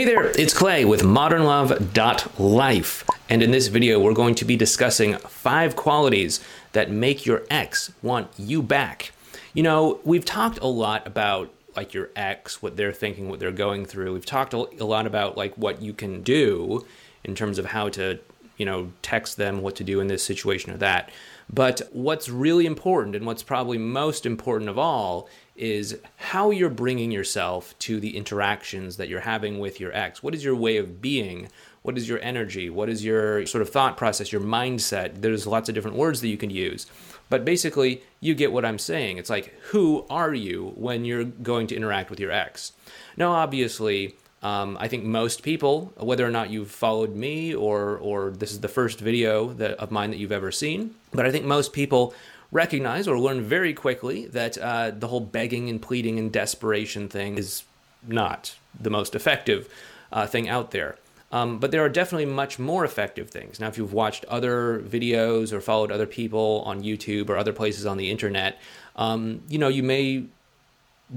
Hey there, it's Clay with modernlove.life. And in this video, we're going to be discussing five qualities that make your ex want you back. You know, we've talked a lot about like your ex, what they're thinking, what they're going through. We've talked a lot about like what you can do in terms of how to, you know, text them what to do in this situation or that. But what's really important and what's probably most important of all is how you're bringing yourself to the interactions that you're having with your ex. What is your way of being? What is your energy? What is your sort of thought process, your mindset? There's lots of different words that you can use. But basically, you get what I'm saying. It's like, who are you when you're going to interact with your ex? Now, obviously, um, I think most people, whether or not you've followed me or or this is the first video that, of mine that you've ever seen, but I think most people recognize or learn very quickly that uh, the whole begging and pleading and desperation thing is not the most effective uh, thing out there. Um, but there are definitely much more effective things. Now, if you've watched other videos or followed other people on YouTube or other places on the internet, um, you know, you may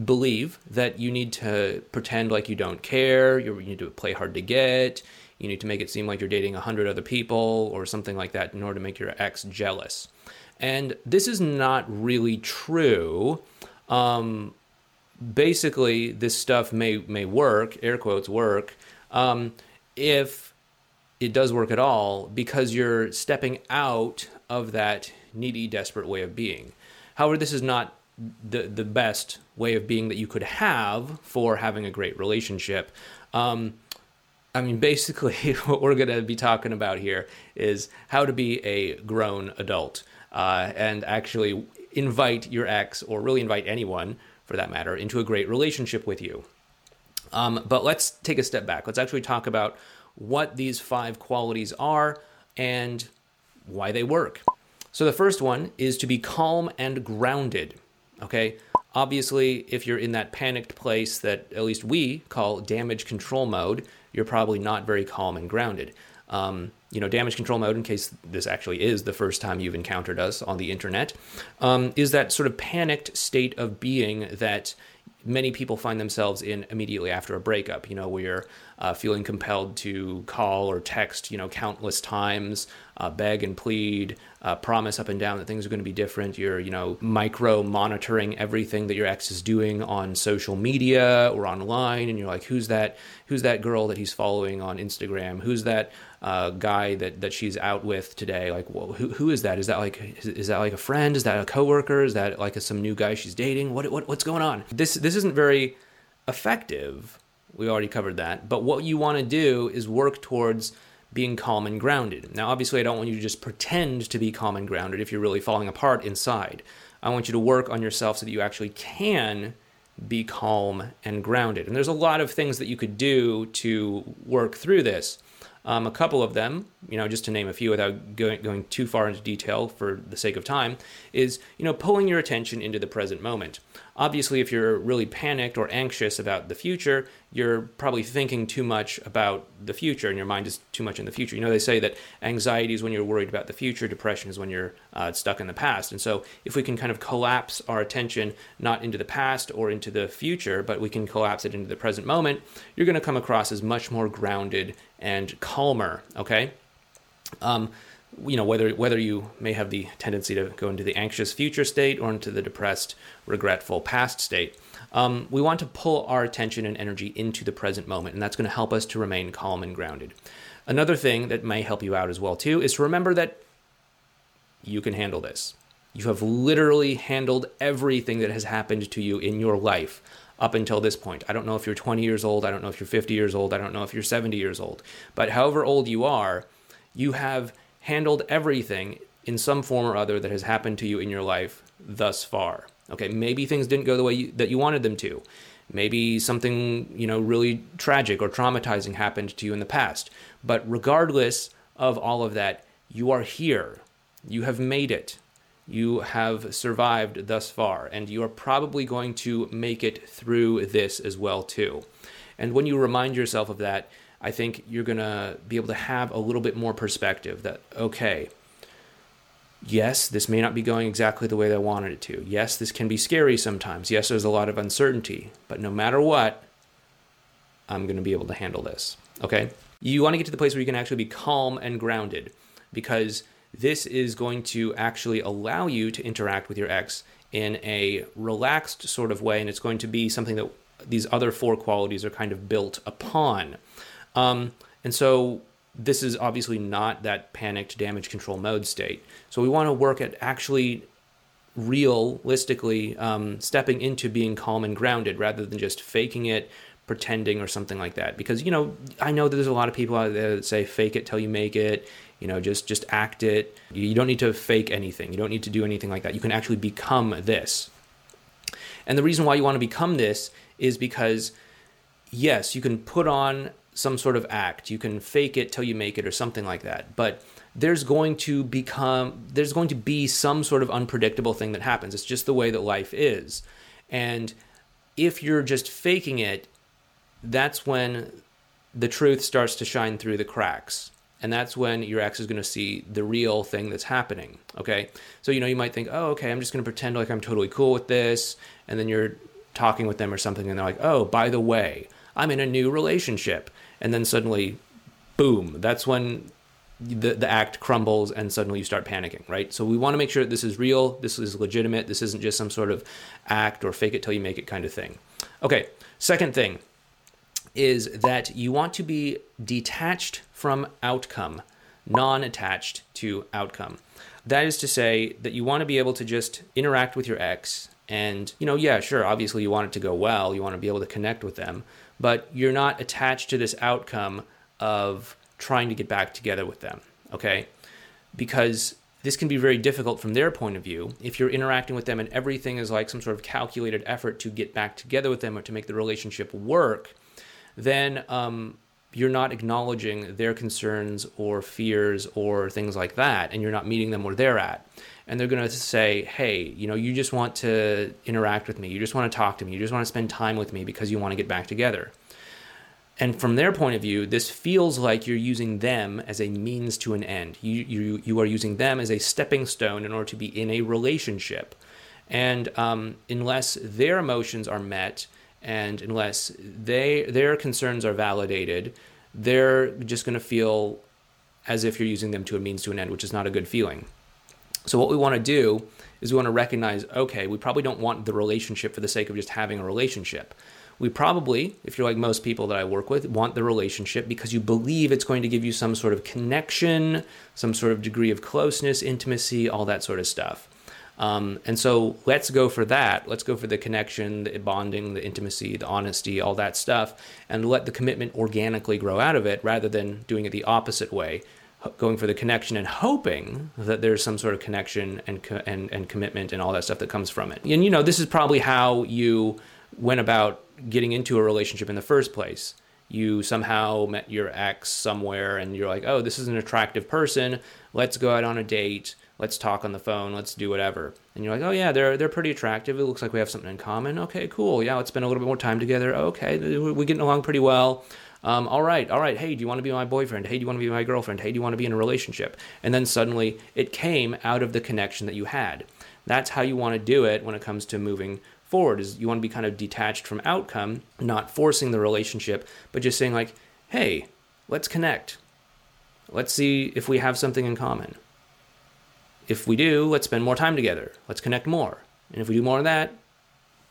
believe that you need to pretend like you don't care, you need to play hard to get, you need to make it seem like you're dating 100 other people or something like that in order to make your ex jealous. And this is not really true. Um, basically, this stuff may may work, air quotes work, um, if it does work at all, because you're stepping out of that needy, desperate way of being. However, this is not the the best way of being that you could have for having a great relationship. Um, I mean, basically, what we're going to be talking about here is how to be a grown adult uh, and actually invite your ex, or really invite anyone for that matter, into a great relationship with you. Um, but let's take a step back. Let's actually talk about what these five qualities are and why they work. So, the first one is to be calm and grounded. Okay. Obviously, if you're in that panicked place that at least we call damage control mode, you're probably not very calm and grounded. Um, you know, damage control mode, in case this actually is the first time you've encountered us on the internet, um, is that sort of panicked state of being that many people find themselves in immediately after a breakup. You know, where you're uh, feeling compelled to call or text, you know, countless times, uh, beg and plead, uh, promise up and down that things are going to be different. You're, you know, micro monitoring everything that your ex is doing on social media or online, and you're like, who's that? Who's that girl that he's following on Instagram? Who's that uh, guy that that she's out with today? Like, well, who who is that? Is that like is, is that like a friend? Is that a coworker? Is that like a, some new guy she's dating? What what what's going on? This this isn't very effective. We already covered that. But what you want to do is work towards being calm and grounded. Now, obviously, I don't want you to just pretend to be calm and grounded if you're really falling apart inside. I want you to work on yourself so that you actually can be calm and grounded. And there's a lot of things that you could do to work through this. Um, a couple of them, you know, just to name a few without going, going too far into detail for the sake of time, is, you know, pulling your attention into the present moment. Obviously, if you're really panicked or anxious about the future, you're probably thinking too much about the future and your mind is too much in the future. You know, they say that anxiety is when you're worried about the future, depression is when you're uh, stuck in the past. And so, if we can kind of collapse our attention not into the past or into the future, but we can collapse it into the present moment, you're going to come across as much more grounded and calmer, okay? Um, you know whether whether you may have the tendency to go into the anxious future state or into the depressed regretful past state um, we want to pull our attention and energy into the present moment and that's going to help us to remain calm and grounded another thing that may help you out as well too is to remember that you can handle this you have literally handled everything that has happened to you in your life up until this point. I don't know if you're 20 years old. I don't know if you're 50 years old. I don't know if you're 70 years old. But however old you are, you have handled everything in some form or other that has happened to you in your life thus far. Okay, maybe things didn't go the way you, that you wanted them to. Maybe something, you know, really tragic or traumatizing happened to you in the past. But regardless of all of that, you are here. You have made it. You have survived thus far, and you are probably going to make it through this as well too. And when you remind yourself of that, I think you're going to be able to have a little bit more perspective that, okay, yes, this may not be going exactly the way that I wanted it to. Yes, this can be scary sometimes. Yes, there's a lot of uncertainty. But no matter what, I'm going to be able to handle this. Okay. You want to get to the place where you can actually be calm and grounded because this is going to actually allow you to interact with your ex in a relaxed sort of way. And it's going to be something that these other four qualities are kind of built upon. Um, and so this is obviously not that panicked damage control mode state. So we want to work at actually realistically um, stepping into being calm and grounded rather than just faking it, pretending, or something like that. Because you know, I know that there's a lot of people out there that say fake it till you make it. You know, just just act it. You don't need to fake anything. You don't need to do anything like that. You can actually become this. And the reason why you want to become this is because yes, you can put on some sort of act. You can fake it till you make it or something like that. But there's going to become there's going to be some sort of unpredictable thing that happens. It's just the way that life is. And if you're just faking it, that's when the truth starts to shine through the cracks. And that's when your ex is going to see the real thing that's happening. Okay. So, you know, you might think, oh, okay, I'm just going to pretend like I'm totally cool with this. And then you're talking with them or something, and they're like, oh, by the way, I'm in a new relationship. And then suddenly, boom, that's when the, the act crumbles and suddenly you start panicking, right? So we want to make sure that this is real, this is legitimate, this isn't just some sort of act or fake it till you make it kind of thing. Okay, second thing is that you want to be detached from outcome, non attached to outcome. That is to say that you want to be able to just interact with your ex and, you know, yeah, sure, obviously you want it to go well, you want to be able to connect with them, but you're not attached to this outcome of trying to get back together with them, okay? Because this can be very difficult from their point of view. If you're interacting with them and everything is like some sort of calculated effort to get back together with them or to make the relationship work, then um, you're not acknowledging their concerns or fears or things like that, and you're not meeting them where they're at. And they're going to say, hey, you know, you just want to interact with me. You just want to talk to me. You just want to spend time with me because you want to get back together. And from their point of view, this feels like you're using them as a means to an end. You, you, you are using them as a stepping stone in order to be in a relationship. And um, unless their emotions are met and unless they, their concerns are validated, they're just going to feel as if you're using them to a means to an end, which is not a good feeling. So, what we want to do is we want to recognize okay, we probably don't want the relationship for the sake of just having a relationship we probably, if you're like most people that I work with, want the relationship because you believe it's going to give you some sort of connection, some sort of degree of closeness, intimacy, all that sort of stuff. Um, and so let's go for that. Let's go for the connection, the bonding, the intimacy, the honesty, all that stuff, and let the commitment organically grow out of it rather than doing it the opposite way, going for the connection and hoping that there's some sort of connection and, and, and commitment and all that stuff that comes from it. And you know, this is probably how you went about getting into a relationship in the first place. You somehow met your ex somewhere and you're like, oh, this is an attractive person. Let's go out on a date. Let's talk on the phone. Let's do whatever. And you're like, oh, yeah, they're, they're pretty attractive. It looks like we have something in common. Okay, cool. Yeah, let's spend a little bit more time together. Okay, we're getting along pretty well. Um, all right, all right. Hey, do you want to be my boyfriend? Hey, do you want to be my girlfriend? Hey, do you want to be in a relationship? And then suddenly it came out of the connection that you had. That's how you want to do it when it comes to moving forward is you want to be kind of detached from outcome, not forcing the relationship, but just saying like, "Hey, let's connect. Let's see if we have something in common. If we do, let's spend more time together. Let's connect more. And if we do more of that,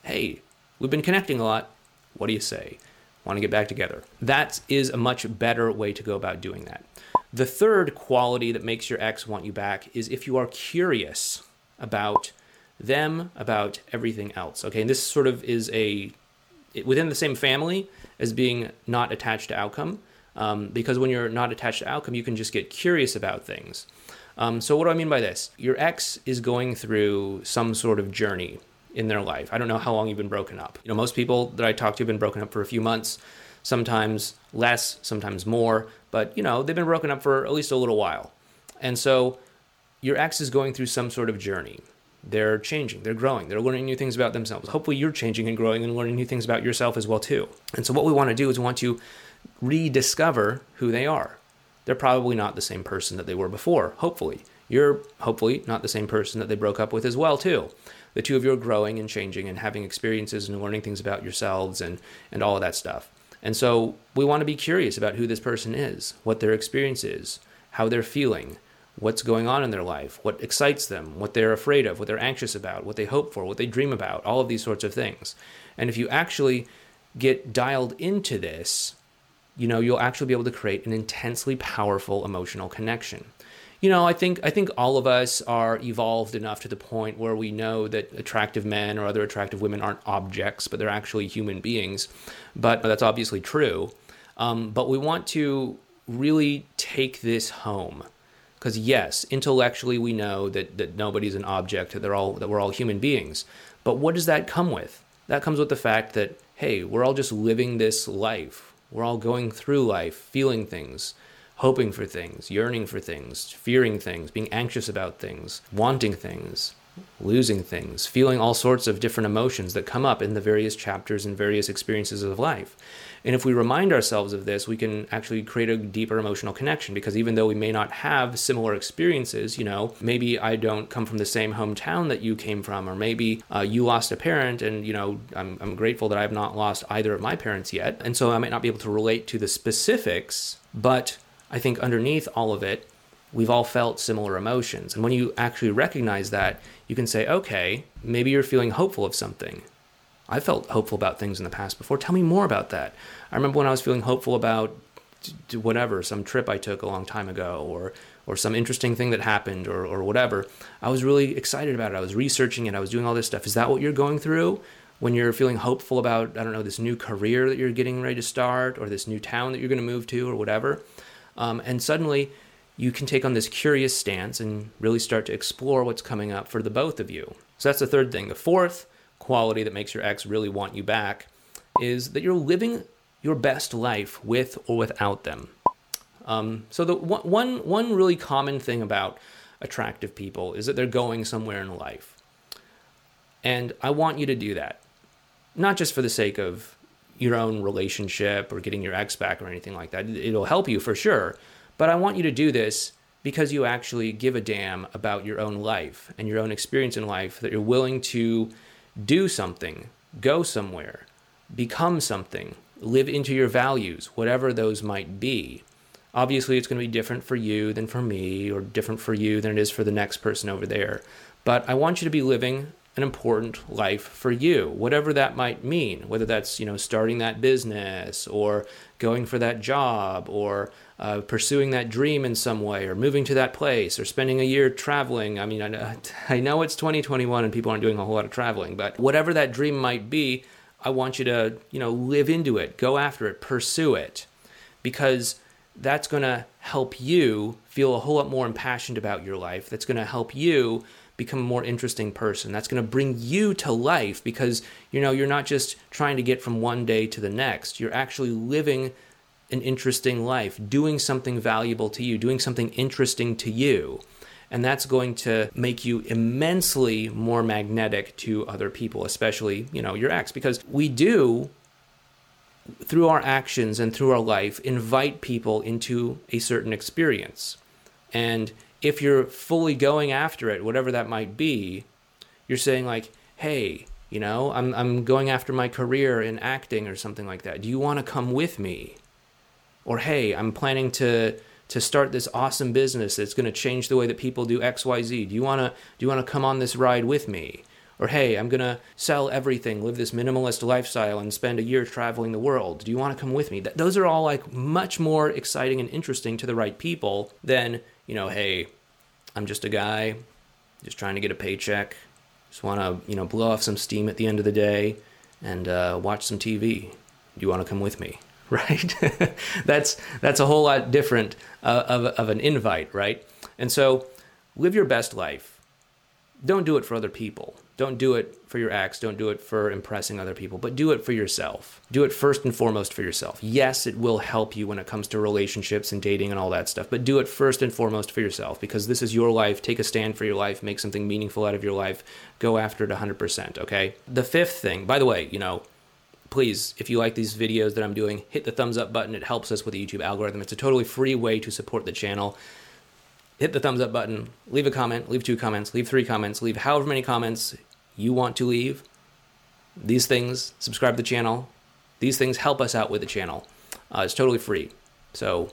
hey, we've been connecting a lot. What do you say? Want to get back together? That is a much better way to go about doing that. The third quality that makes your ex want you back is if you are curious about them about everything else. Okay, and this sort of is a within the same family as being not attached to outcome. Um, because when you're not attached to outcome, you can just get curious about things. Um, so, what do I mean by this? Your ex is going through some sort of journey in their life. I don't know how long you've been broken up. You know, most people that I talk to have been broken up for a few months, sometimes less, sometimes more, but you know, they've been broken up for at least a little while. And so, your ex is going through some sort of journey they're changing, they're growing, they're learning new things about themselves. Hopefully, you're changing and growing and learning new things about yourself as well too. And so, what we want to do is we want to rediscover who they are. They're probably not the same person that they were before. Hopefully, you're hopefully not the same person that they broke up with as well too. The two of you are growing and changing and having experiences and learning things about yourselves and and all of that stuff. And so we want to be curious about who this person is, what their experience is, how they're feeling, what's going on in their life, what excites them, what they're afraid of, what they're anxious about, what they hope for, what they dream about, all of these sorts of things. And if you actually get dialed into this, you know, you'll actually be able to create an intensely powerful emotional connection. You know, I think I think all of us are evolved enough to the point where we know that attractive men or other attractive women aren't objects, but they're actually human beings. But that's obviously true. Um, but we want to really take this home because yes, intellectually we know that that nobody's an object, that they're all that we're all human beings. But what does that come with? That comes with the fact that hey, we're all just living this life. We're all going through life, feeling things, hoping for things, yearning for things, fearing things, being anxious about things, wanting things, losing things, feeling all sorts of different emotions that come up in the various chapters and various experiences of life. And if we remind ourselves of this, we can actually create a deeper emotional connection because even though we may not have similar experiences, you know, maybe I don't come from the same hometown that you came from, or maybe uh, you lost a parent, and, you know, I'm, I'm grateful that I have not lost either of my parents yet. And so I might not be able to relate to the specifics, but I think underneath all of it, we've all felt similar emotions. And when you actually recognize that, you can say, okay, maybe you're feeling hopeful of something. I felt hopeful about things in the past before. Tell me more about that. I remember when I was feeling hopeful about whatever, some trip I took a long time ago, or or some interesting thing that happened, or or whatever. I was really excited about it. I was researching it. I was doing all this stuff. Is that what you're going through when you're feeling hopeful about I don't know this new career that you're getting ready to start, or this new town that you're going to move to, or whatever? Um, and suddenly you can take on this curious stance and really start to explore what's coming up for the both of you. So that's the third thing. The fourth quality that makes your ex really want you back is that you're living your best life with or without them. Um, so the one one really common thing about attractive people is that they're going somewhere in life, and I want you to do that, not just for the sake of your own relationship or getting your ex back or anything like that. It'll help you for sure, but I want you to do this because you actually give a damn about your own life and your own experience in life. That you're willing to do something, go somewhere, become something, live into your values, whatever those might be. Obviously, it's going to be different for you than for me, or different for you than it is for the next person over there. But I want you to be living an important life for you, whatever that might mean, whether that's, you know, starting that business or going for that job or uh, pursuing that dream in some way or moving to that place or spending a year traveling. I mean, I know, I know it's 2021 and people aren't doing a whole lot of traveling, but whatever that dream might be, I want you to, you know, live into it, go after it, pursue it, because that's going to help you feel a whole lot more impassioned about your life. That's going to help you become a more interesting person. That's going to bring you to life because, you know, you're not just trying to get from one day to the next. You're actually living an interesting life, doing something valuable to you, doing something interesting to you. And that's going to make you immensely more magnetic to other people, especially, you know, your ex, because we do through our actions and through our life invite people into a certain experience. And if you're fully going after it, whatever that might be, you're saying like, "Hey, you know, I'm I'm going after my career in acting or something like that. Do you want to come with me?" or hey, I'm planning to to start this awesome business that's going to change the way that people do XYZ. Do you want to do you want to come on this ride with me? Or hey, I'm going to sell everything, live this minimalist lifestyle and spend a year traveling the world. Do you want to come with me? Th- those are all like much more exciting and interesting to the right people than, you know, hey, I'm just a guy just trying to get a paycheck. Just want to, you know, blow off some steam at the end of the day and uh, watch some TV. Do you want to come with me? right? that's that's a whole lot different uh, of, of an invite, right? And so, live your best life. Don't do it for other people. Don't do it for your ex. Don't do it for impressing other people, but do it for yourself. Do it first and foremost for yourself. Yes, it will help you when it comes to relationships and dating and all that stuff, but do it first and foremost for yourself because this is your life. Take a stand for your life, make something meaningful out of your life, go after it 100%, okay? The fifth thing, by the way, you know, please, if you like these videos that I'm doing, hit the thumbs up button. It helps us with the YouTube algorithm. It's a totally free way to support the channel. Hit the thumbs up button, leave a comment, leave two comments, leave three comments, leave however many comments you want to leave. These things, subscribe to the channel. These things help us out with the channel. Uh, it's totally free. So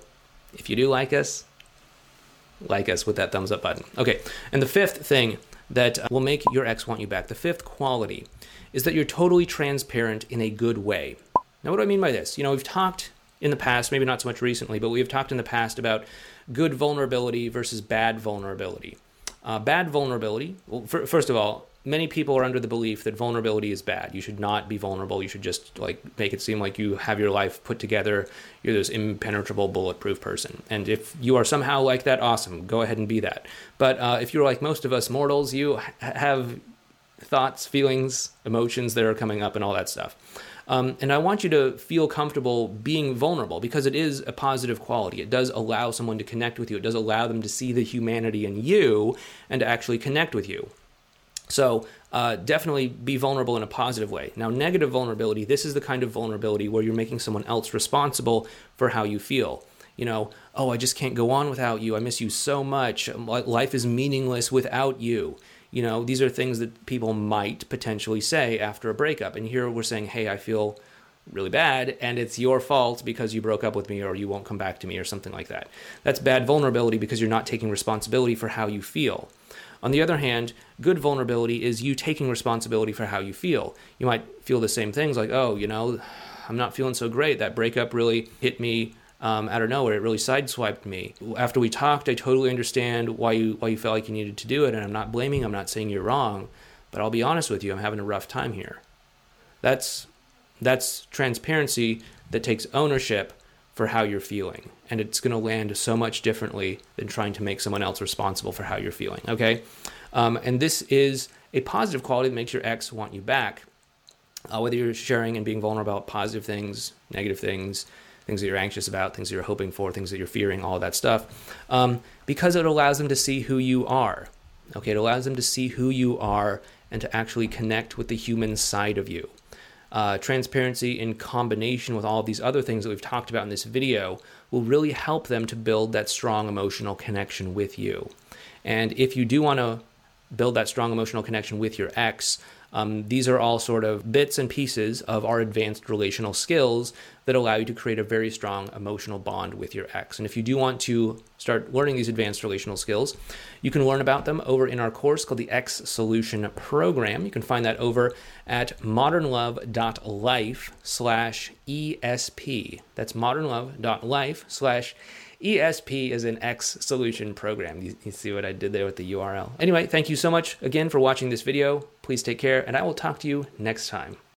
if you do like us, like us with that thumbs up button. Okay, and the fifth thing that uh, will make your ex want you back, the fifth quality, is that you're totally transparent in a good way. Now, what do I mean by this? You know, we've talked in the past, maybe not so much recently, but we've talked in the past about good vulnerability versus bad vulnerability. Uh, bad vulnerability, well, for, first of all, many people are under the belief that vulnerability is bad. You should not be vulnerable. You should just like make it seem like you have your life put together. You're this impenetrable, bulletproof person. And if you are somehow like that, awesome. Go ahead and be that. But uh, if you're like most of us mortals, you ha- have thoughts, feelings, emotions that are coming up, and all that stuff. Um, and I want you to feel comfortable being vulnerable because it is a positive quality. It does allow someone to connect with you. It does allow them to see the humanity in you and to actually connect with you. So uh, definitely be vulnerable in a positive way. Now, negative vulnerability, this is the kind of vulnerability where you're making someone else responsible for how you feel. You know, oh, I just can't go on without you. I miss you so much. Life is meaningless without you. You know, these are things that people might potentially say after a breakup. And here we're saying, hey, I feel really bad and it's your fault because you broke up with me or you won't come back to me or something like that. That's bad vulnerability because you're not taking responsibility for how you feel. On the other hand, good vulnerability is you taking responsibility for how you feel. You might feel the same things like, oh, you know, I'm not feeling so great. That breakup really hit me um, out of nowhere. It really sideswiped me. After we talked, I totally understand why you why you felt like you needed to do it, and I'm not blaming. I'm not saying you're wrong, but I'll be honest with you. I'm having a rough time here. That's that's transparency that takes ownership for how you're feeling, and it's going to land so much differently than trying to make someone else responsible for how you're feeling. Okay, um, and this is a positive quality that makes your ex want you back. Uh, whether you're sharing and being vulnerable about positive things, negative things, things that you're anxious about, things that you're hoping for, things that you're fearing, all that stuff, um, because it allows them to see who you are. Okay, it allows them to see who you are and to actually connect with the human side of you. Uh, transparency in combination with all these other things that we've talked about in this video will really help them to build that strong emotional connection with you. And if you do want to build that strong emotional connection with your ex, um, these are all sort of bits and pieces of our advanced relational skills that allow you to create a very strong emotional bond with your ex. And if you do want to start learning these advanced relational skills, you can learn about them over in our course called the Ex Solution Program. You can find that over at modernlove.life slash ESP. That's modernlove.life slash ESP is an Ex Solution Program. You, you see what I did there with the URL. Anyway, thank you so much again for watching this video. Please take care, and I will talk to you next time.